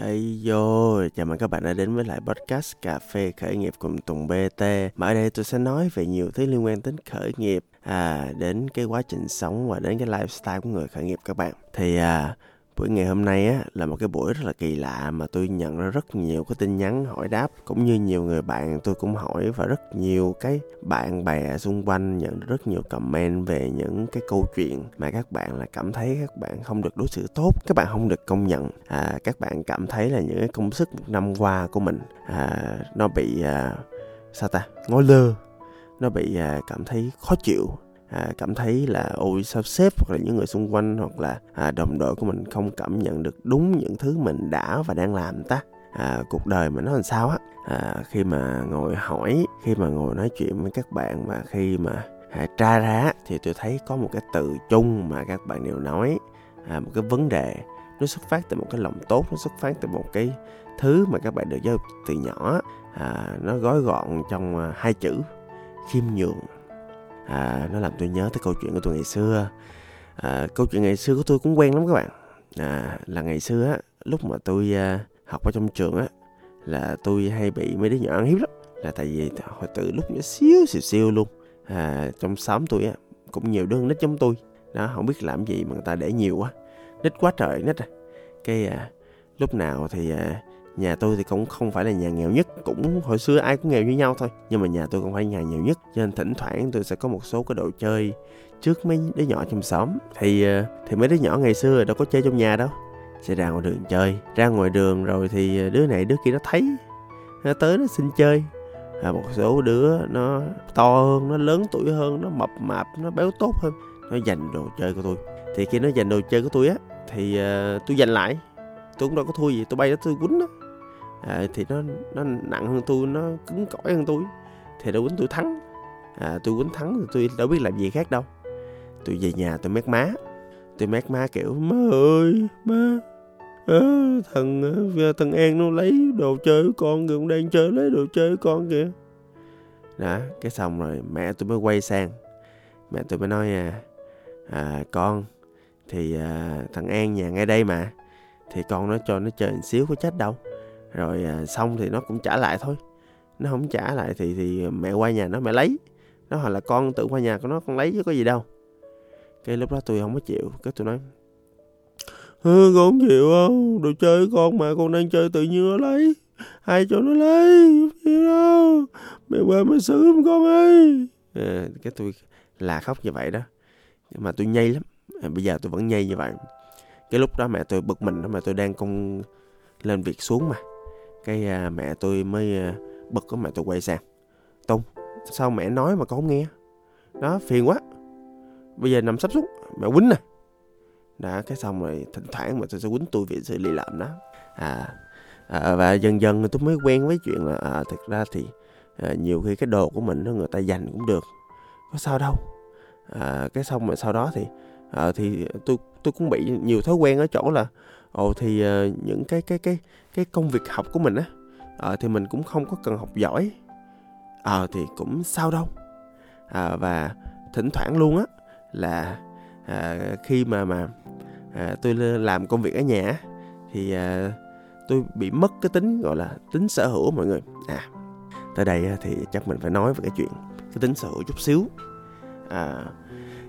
Hey yo, chào mừng các bạn đã đến với lại podcast Cà phê khởi nghiệp cùng Tùng BT. Mà ở đây tôi sẽ nói về nhiều thứ liên quan đến khởi nghiệp, à, đến cái quá trình sống và đến cái lifestyle của người khởi nghiệp các bạn. Thì à, buổi ngày hôm nay á là một cái buổi rất là kỳ lạ mà tôi nhận ra rất nhiều cái tin nhắn hỏi đáp cũng như nhiều người bạn tôi cũng hỏi và rất nhiều cái bạn bè xung quanh nhận rất nhiều comment về những cái câu chuyện mà các bạn là cảm thấy các bạn không được đối xử tốt các bạn không được công nhận. À, các bạn cảm thấy là những cái công sức một năm qua của mình à, nó bị à, sao ta ngó lơ nó bị à, cảm thấy khó chịu à, cảm thấy là ôi sao sếp hoặc là những người xung quanh hoặc là à, đồng đội của mình không cảm nhận được đúng những thứ mình đã và đang làm ta? À, cuộc đời mà nó làm sao á? À, khi mà ngồi hỏi khi mà ngồi nói chuyện với các bạn và khi mà à, tra ra thì tôi thấy có một cái từ chung mà các bạn đều nói. À, một cái vấn đề nó xuất phát từ một cái lòng tốt nó xuất phát từ một cái thứ mà các bạn được giáo dục từ nhỏ à, nó gói gọn trong à, hai chữ khiêm nhường à, nó làm tôi nhớ tới câu chuyện của tôi ngày xưa. À, câu chuyện ngày xưa của tôi cũng quen lắm các bạn. À, là ngày xưa á lúc mà tôi à, học ở trong trường á là tôi hay bị mấy đứa nhỏ ăn hiếp lắm. Là tại vì hồi từ lúc nhỏ xíu xìu xìu luôn. À, trong xóm tôi á cũng nhiều đứa nít giống tôi. Đó không biết làm gì mà người ta để nhiều quá. Nít quá trời nít à. Cái à, lúc nào thì à, nhà tôi thì cũng không phải là nhà nghèo nhất cũng hồi xưa ai cũng nghèo như nhau thôi nhưng mà nhà tôi cũng phải nhà nghèo nhất cho nên thỉnh thoảng tôi sẽ có một số cái đồ chơi trước mấy đứa nhỏ trong xóm. Thì ờ, thì mấy đứa nhỏ ngày xưa đâu có chơi trong nhà đâu sẽ ra ngoài đường chơi. Ra ngoài đường rồi thì ờ, đứa này đứa kia nó thấy nó tới nó xin chơi. À, một số đứa nó to hơn nó lớn tuổi hơn nó mập mạp nó béo tốt hơn nó giành đồ chơi của tôi. Thì khi nó giành đồ chơi của tôi á thì uh, tôi giành lại. Tôi cũng đâu có thua gì tôi bay đó tôi quýnh đó à, thì nó nó nặng hơn tôi nó cứng cỏi hơn tôi. Thì đâu quýnh tôi thắng. À, tôi quýnh thắng thì tôi đâu biết làm gì khác đâu. Tôi về nhà tôi mét má. Tôi mét má kiểu má ơi má à, thằng thằng An nó lấy đồ chơi của con kìa, cũng đang chơi lấy đồ chơi của con kìa. Đó cái xong rồi mẹ tôi mới quay sang. Mẹ tôi mới nói à, à con thì à, thằng An nhà ngay đây mà. Thì con nó cho nó chơi một xíu có chết đâu rồi à, xong thì nó cũng trả lại thôi. Nó không trả lại thì thì mẹ qua nhà nó mẹ lấy. Nó hoặc là con tự qua nhà của nó con lấy chứ có gì đâu. Cái lúc đó tôi không có chịu. Cái tôi nói con không chịu không? Đồ chơi con mà con đang chơi tự nhiên nó lấy. Ai cho nó lấy? Không chịu đâu. Mẹ qua mẹ xử con ơi. À, cái tôi là khóc như vậy đó. Nhưng mà tôi nhây lắm. À, bây giờ tôi vẫn nhây như vậy. Cái lúc đó mẹ tôi bực mình đó mà tôi đang công lên việc xuống mà cái à, mẹ tôi mới à, bực có mẹ tôi quay sang. Tùng sao mẹ nói mà con không nghe? Đó phiền quá. Bây giờ nằm sắp xuống mẹ quýnh nè đã cái xong rồi thỉnh thoảng mà tôi sẽ quýnh tôi vì sự lì lợm đó. À, à và dần dần tôi mới quen với chuyện là à, thực ra thì à, nhiều khi cái đồ của mình nó người ta dành cũng được. Có sao đâu. À, cái xong mà sau đó thì à, thì tôi tôi cũng bị nhiều thói quen ở chỗ là ồ thì uh, những cái cái cái cái công việc học của mình á uh, thì mình cũng không có cần học giỏi. Ờ uh, thì cũng sao đâu. Uh, và thỉnh thoảng luôn á là uh, khi mà mà uh, tôi làm công việc ở nhà thì uh, tôi bị mất cái tính gọi là tính sở hữu mọi người. À tới đây thì chắc mình phải nói về cái chuyện cái tính sở hữu chút xíu. À,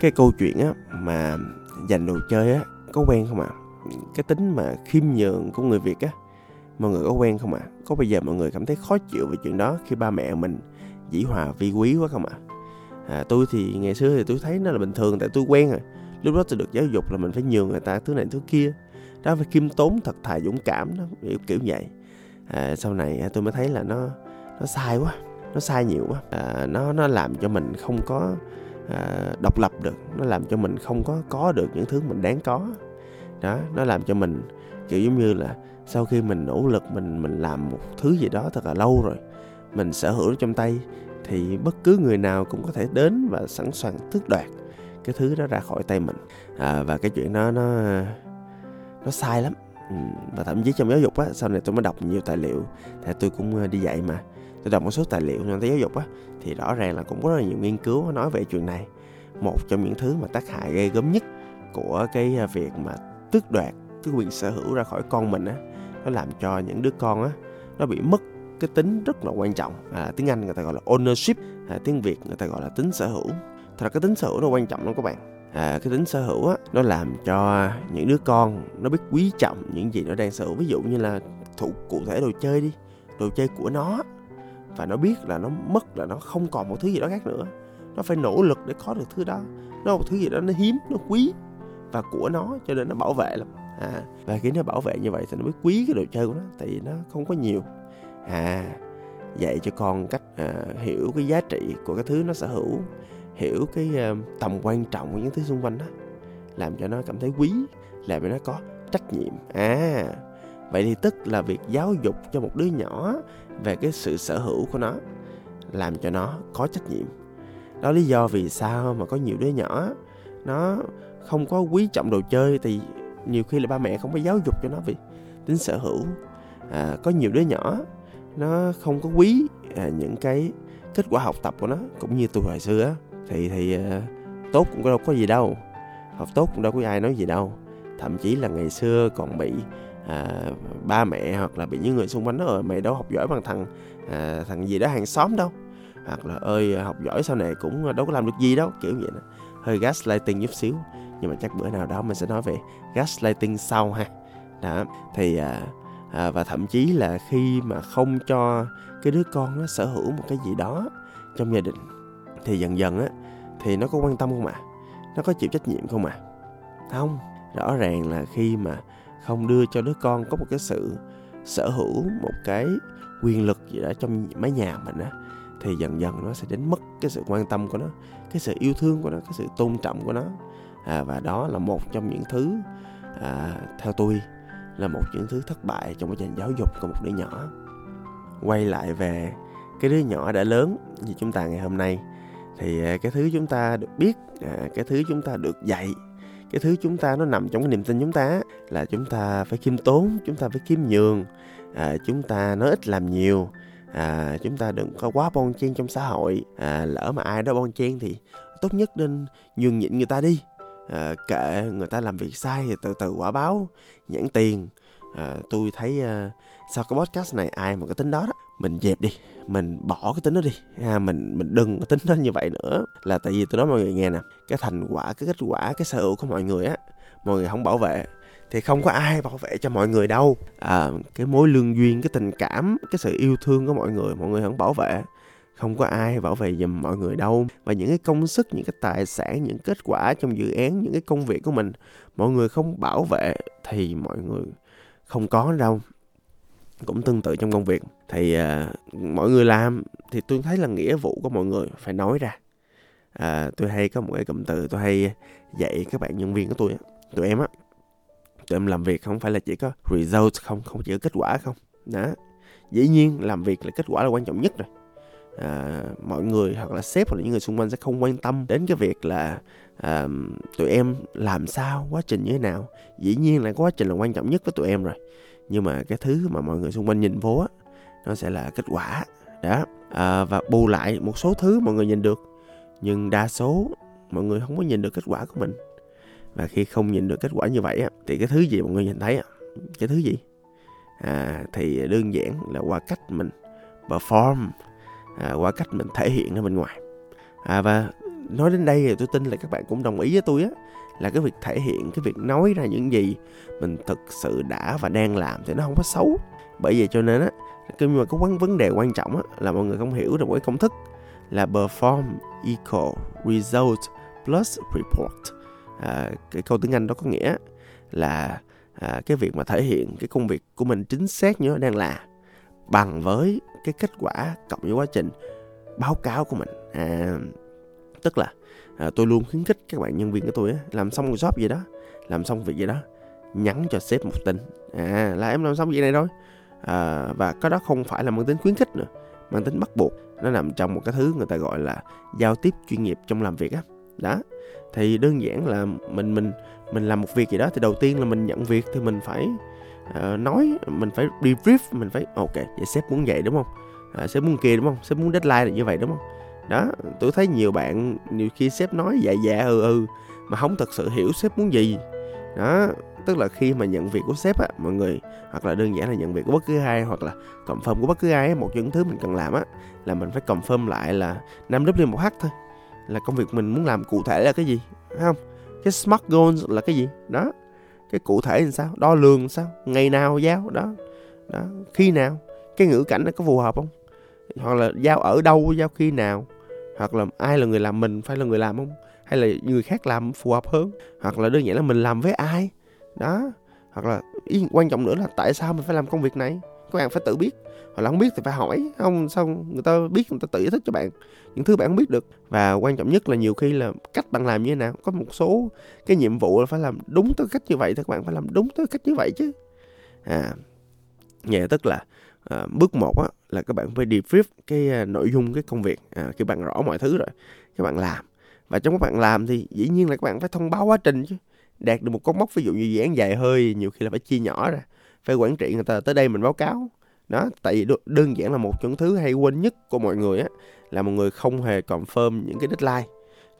cái câu chuyện á mà dành đồ chơi á có quen không ạ? à? Cái tính mà khiêm nhường của người Việt á mọi người có quen không ạ? À? Có bây giờ mọi người cảm thấy khó chịu về chuyện đó khi ba mẹ mình dĩ hòa vi quý quá không ạ? À? à, tôi thì ngày xưa thì tôi thấy nó là bình thường tại tôi quen rồi. Lúc đó tôi được giáo dục là mình phải nhường người ta thứ này thứ kia. Đó phải khiêm tốn thật thà dũng cảm đó kiểu, kiểu vậy. À, sau này tôi mới thấy là nó nó sai quá, nó sai nhiều quá. À, nó nó làm cho mình không có à, độc lập được, nó làm cho mình không có có được những thứ mình đáng có đó nó làm cho mình kiểu giống như là sau khi mình nỗ lực mình mình làm một thứ gì đó thật là lâu rồi mình sở hữu trong tay thì bất cứ người nào cũng có thể đến và sẵn sàng tước đoạt cái thứ đó ra khỏi tay mình. À, và cái chuyện đó nó nó sai lắm. Ừ, và thậm chí trong giáo dục á sau này tôi mới đọc nhiều tài liệu thì tôi cũng ờ, đi dạy mà. Tôi đọc một số tài liệu trong giáo dục á thì rõ ràng là cũng có rất là nhiều nghiên cứu nói về chuyện này. Một trong những thứ mà tác hại gây gớm nhất của cái ờ, việc mà tước đoạt cái quyền sở hữu ra khỏi con mình á nó làm cho những đứa con á nó bị mất cái tính rất là quan trọng. À, tiếng anh người ta gọi là ownership à, tiếng việt người ta gọi là tính sở hữu. Thật ra cái tính sở hữu nó quan trọng lắm các bạn. À, cái tính sở hữu á nó làm cho những đứa con nó biết quý trọng những gì nó đang sở hữu. Ví dụ như là thủ cụ thể đồ chơi đi đồ chơi của nó và nó biết là nó mất là nó không còn một thứ gì đó khác nữa. Nó phải nỗ lực để có được thứ đó. Nó một thứ gì đó nó hiếm nó quý và của nó cho nên nó bảo vệ lắm. À, và khi nó bảo vệ như vậy thì nó mới quý cái đồ chơi của nó tại vì nó không có nhiều. À dạy cho con cách à, hiểu cái giá trị của cái thứ nó sở hữu hiểu cái à, tầm quan trọng của những thứ xung quanh đó làm cho nó cảm thấy quý làm cho nó có trách nhiệm. À vậy thì tức là việc giáo dục cho một đứa nhỏ về cái sự sở hữu của nó làm cho nó có trách nhiệm. Đó lý do vì sao mà có nhiều đứa nhỏ nó không có quý trọng đồ chơi thì nhiều khi là ba mẹ không có giáo dục cho nó về tính sở hữu. À, có nhiều đứa nhỏ nó không có quý à, những cái kết quả học tập của nó cũng như tôi hồi xưa á thì thì à, tốt cũng đâu có gì đâu học tốt cũng đâu có ai nói gì đâu. Thậm chí là ngày xưa còn bị à, ba mẹ hoặc là bị những người xung quanh nói ờ mày đâu học giỏi bằng thằng à, thằng gì đó hàng xóm đâu. Hoặc là ơi học giỏi sau này cũng đâu có làm được gì đâu kiểu vậy đó hơi gaslighting chút xíu nhưng mà chắc bữa nào đó mình sẽ nói về gaslighting sau ha đó thì à, à, và thậm chí là khi mà không cho cái đứa con nó sở hữu một cái gì đó trong gia đình thì dần dần á thì nó có quan tâm không ạ à? nó có chịu trách nhiệm không ạ à? không rõ ràng là khi mà không đưa cho đứa con có một cái sự sở hữu một cái quyền lực gì đó trong mái nhà mình á thì dần dần nó sẽ đến mất cái sự quan tâm của nó cái sự yêu thương của nó cái sự tôn trọng của nó. À, và đó là một trong những thứ à, theo tôi là một những thứ thất bại trong quá trình giáo dục của một đứa nhỏ. Quay lại về cái đứa nhỏ đã lớn như chúng ta ngày hôm nay thì à, cái thứ chúng ta được biết à, cái thứ chúng ta được dạy cái thứ chúng ta nó nằm trong cái niềm tin chúng ta là chúng ta phải khiêm tốn chúng ta phải khiêm nhường à, chúng ta nói ít làm nhiều à, chúng ta đừng có quá bon chen trong xã hội. À, lỡ mà ai đó bon chen thì tốt nhất nên nhường nhịn người ta đi. À, kệ người ta làm việc sai thì từ từ quả báo nhãn tiền. À, tôi thấy à, sau cái podcast này ai mà cái tính đó đó mình dẹp đi mình bỏ cái tính đó đi. À, mình mình đừng có tính nó như vậy nữa. Là tại vì tôi nói mọi người nghe nè cái thành quả cái kết quả cái sở hữu của mọi người á mọi người không bảo vệ thì không có ai bảo vệ cho mọi người đâu. À, cái mối lương duyên cái tình cảm cái sự yêu thương của mọi người mọi người không bảo vệ. Không có ai bảo vệ giùm mọi người đâu. Và những cái công sức những cái tài sản những kết quả trong dự án những cái công việc của mình mọi người không bảo vệ thì mọi người không có đâu. Cũng tương tự trong công việc. Thì uh, mọi người làm thì tôi thấy là nghĩa vụ của mọi người phải nói ra. À, tôi hay có một cái cụm từ tôi hay dạy các bạn nhân viên của tôi tụi em á tụi em làm việc không phải là chỉ có result không không chỉ có kết quả không. Đó. Dĩ nhiên làm việc là kết quả là quan trọng nhất rồi. À, mọi người hoặc là sếp hoặc là những người xung quanh sẽ không quan tâm đến cái việc là à, tụi em làm sao quá trình như thế nào. Dĩ nhiên là quá trình là quan trọng nhất với tụi em rồi. Nhưng mà cái thứ mà mọi người xung quanh nhìn vô á nó sẽ là kết quả. Đó. À, và bù lại một số thứ mọi người nhìn được. Nhưng đa số mọi người không có nhìn được kết quả của mình và khi không nhìn được kết quả như vậy á thì cái thứ gì mọi người nhìn thấy á? Cái thứ gì? À, thì đơn giản là qua cách mình perform à, qua cách mình thể hiện ra bên ngoài. À, và nói đến đây thì tôi tin là các bạn cũng đồng ý với tôi á là cái việc thể hiện cái việc nói ra những gì mình thực sự đã và đang làm thì nó không có xấu. Bởi vậy cho nên á nhưng mà có vấn vấn đề quan trọng á là mọi người không hiểu được cái công thức là perform equal result plus report à, cái câu tiếng anh đó có nghĩa là à, cái việc mà thể hiện cái công việc của mình chính xác như nó đang là bằng với cái kết quả cộng với quá trình báo cáo của mình. À, tức là à, tôi luôn khuyến khích các bạn nhân viên của tôi á, làm xong một job gì đó làm xong việc gì đó nhắn cho sếp một tin. À là em làm xong việc này rồi. À, và cái đó không phải là mang tính khuyến khích nữa mang tính bắt buộc. Nó nằm trong một cái thứ người ta gọi là giao tiếp chuyên nghiệp trong làm việc á đó. thì đơn giản là mình mình mình làm một việc gì đó thì đầu tiên là mình nhận việc thì mình phải uh, nói mình phải debrief mình phải ok vậy sếp muốn vậy đúng không? À, sếp muốn kia đúng không? Sếp muốn deadline là như vậy đúng không? Đó tôi thấy nhiều bạn nhiều khi sếp nói dạ dạ ừ ừ mà không thật sự hiểu sếp muốn gì. Đó tức là khi mà nhận việc của sếp á mọi người hoặc là đơn giản là nhận việc của bất cứ ai hoặc là confirm của bất cứ ai một những thứ mình cần làm á là mình phải confirm lại là 5 w một h thôi là công việc mình muốn làm cụ thể là cái gì phải không? Cái smart goals là cái gì? Đó. Cái cụ thể làm sao? Đo lường sao? Ngày nào giao? Đó. Đó. Khi nào? Cái ngữ cảnh nó có phù hợp không? Hoặc là giao ở đâu giao khi nào? Hoặc là ai là người làm mình phải là người làm không? Hay là người khác làm phù hợp hơn? Hoặc là đơn giản là mình làm với ai? Đó. Hoặc là ý, quan trọng nữa là tại sao mình phải làm công việc này? Các bạn phải tự biết. Hoặc là không biết thì phải hỏi không xong người ta biết người ta tự giải thích cho bạn những thứ bạn không biết được. Và quan trọng nhất là nhiều khi là cách bạn làm như thế nào. Có một số cái nhiệm vụ là phải làm đúng tới cách như vậy thì các bạn phải làm đúng tới cách như vậy chứ. À yeah, tức là à, bước một á, là các bạn phải debrief cái à, nội dung cái công việc. À, khi bạn rõ mọi thứ rồi các bạn làm. Và trong các bạn làm thì dĩ nhiên là các bạn phải thông báo quá trình chứ. Đạt được một con mốc ví dụ như dự án dài hơi nhiều khi là phải chia nhỏ ra phải quản trị người ta. Tới đây mình báo cáo. Đó tại vì đơn giản là một trong thứ hay quên nhất của mọi người á là một người không hề confirm những cái deadline.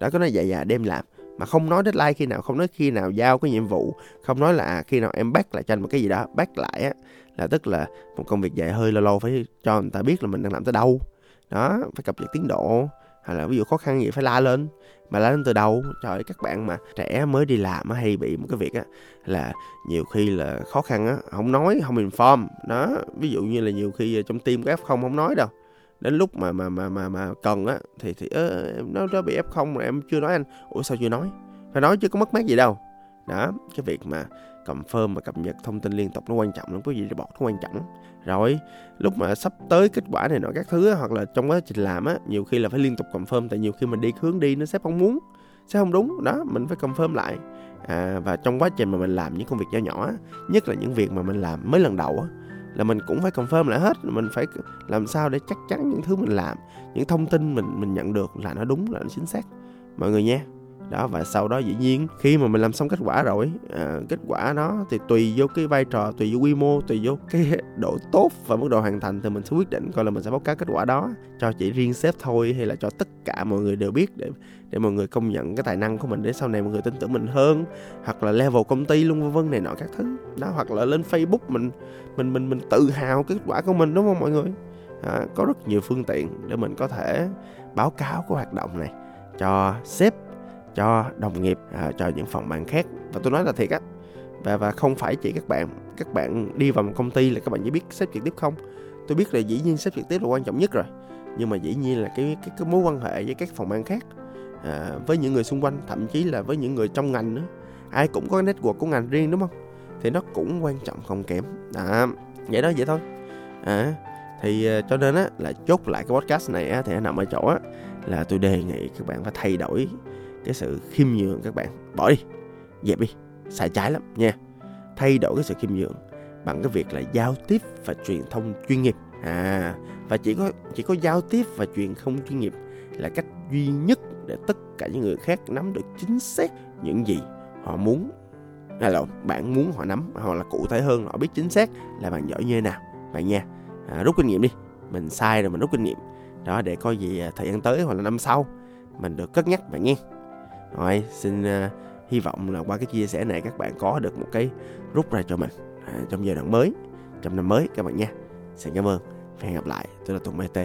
Đó có nói dạ dạ đem làm. Mà không nói deadline khi nào không nói khi nào giao cái nhiệm vụ không nói là à, khi nào em bắt lại cho anh một cái gì đó. Bắt lại á là tức là một công việc dài hơi lâu lâu phải cho người ta biết là mình đang làm tới đâu. Đó phải cập nhật tiến độ hay là ví dụ khó khăn gì phải la lên mà la lên từ đầu. Trời ơi, các bạn mà trẻ mới đi làm hay bị một cái việc á là nhiều khi là khó khăn á không nói không inform. Đó ví dụ như là nhiều khi trong tim của f không không nói đâu. Đến lúc mà mà mà mà mà cần á thì thì ơ nó nó bị f không rồi em chưa nói anh. Ủa sao chưa nói? Phải nói chứ có mất mát gì đâu. Đó cái việc mà confirm và cập nhật thông tin liên tục nó quan trọng lắm các vị để bọt nó quan trọng rồi lúc mà sắp tới kết quả này nọ các thứ hoặc là trong quá trình làm á nhiều khi là phải liên tục confirm tại nhiều khi mình đi hướng đi nó sếp không muốn sẽ không đúng đó mình phải confirm lại. À, và trong quá trình mà mình làm những công việc nhỏ nhỏ nhất là những việc mà mình làm mới lần đầu á là mình cũng phải confirm lại hết mình phải làm sao để chắc chắn những thứ mình làm những thông tin mình mình nhận được là nó đúng là nó chính xác. Mọi người nha đó và sau đó dĩ nhiên khi mà mình làm xong kết quả rồi à, kết quả nó thì tùy vô cái vai trò tùy vô quy mô tùy vô cái độ tốt và mức độ hoàn thành thì mình sẽ quyết định coi là mình sẽ báo cáo kết quả đó cho chỉ riêng sếp thôi hay là cho tất cả mọi người đều biết để để mọi người công nhận cái tài năng của mình để sau này mọi người tin tưởng mình hơn. Hoặc là level công ty luôn vân vân này nọ các thứ. Đó hoặc là lên Facebook mình mình mình mình tự hào kết quả của mình đúng không mọi người? À, có rất nhiều phương tiện để mình có thể báo cáo cái hoạt động này cho sếp cho đồng nghiệp à, cho những phòng ban khác. Và tôi nói là thiệt á và và không phải chỉ các bạn các bạn đi vào một công ty là các bạn chỉ biết sếp trực tiếp không. Tôi biết là dĩ nhiên sếp trực tiếp là quan trọng nhất rồi nhưng mà dĩ nhiên là cái cái, cái mối quan hệ với các phòng ban khác à, với những người xung quanh thậm chí là với những người trong ngành nữa. Ai cũng có network của ngành riêng đúng không? Thì nó cũng quan trọng không kém. À, vậy đó vậy thôi. À, thì à, cho nên á là chốt lại cái podcast này á, thì nó nằm ở chỗ á là tôi đề nghị các bạn phải thay đổi cái sự khiêm nhường các bạn. Bỏ đi dẹp đi sai trái lắm nha. Thay đổi cái sự khiêm nhường bằng cái việc là giao tiếp và truyền thông chuyên nghiệp. À và chỉ có chỉ có giao tiếp và truyền thông chuyên nghiệp là cách duy nhất để tất cả những người khác nắm được chính xác những gì họ muốn. Là bạn muốn họ nắm hoặc là cụ thể hơn họ biết chính xác là bạn giỏi như thế nào. Bạn nha à, rút kinh nghiệm đi. Mình sai rồi mình rút kinh nghiệm. Đó để coi gì à, thời gian tới hoặc là năm sau mình được cất nhắc bạn nghe rồi xin uh, hy vọng là qua cái chia sẻ này các bạn có được một cái rút ra cho mình à, trong giai đoạn mới trong năm mới các bạn nha. Xin cảm ơn. Và hẹn gặp lại tôi là tùng mt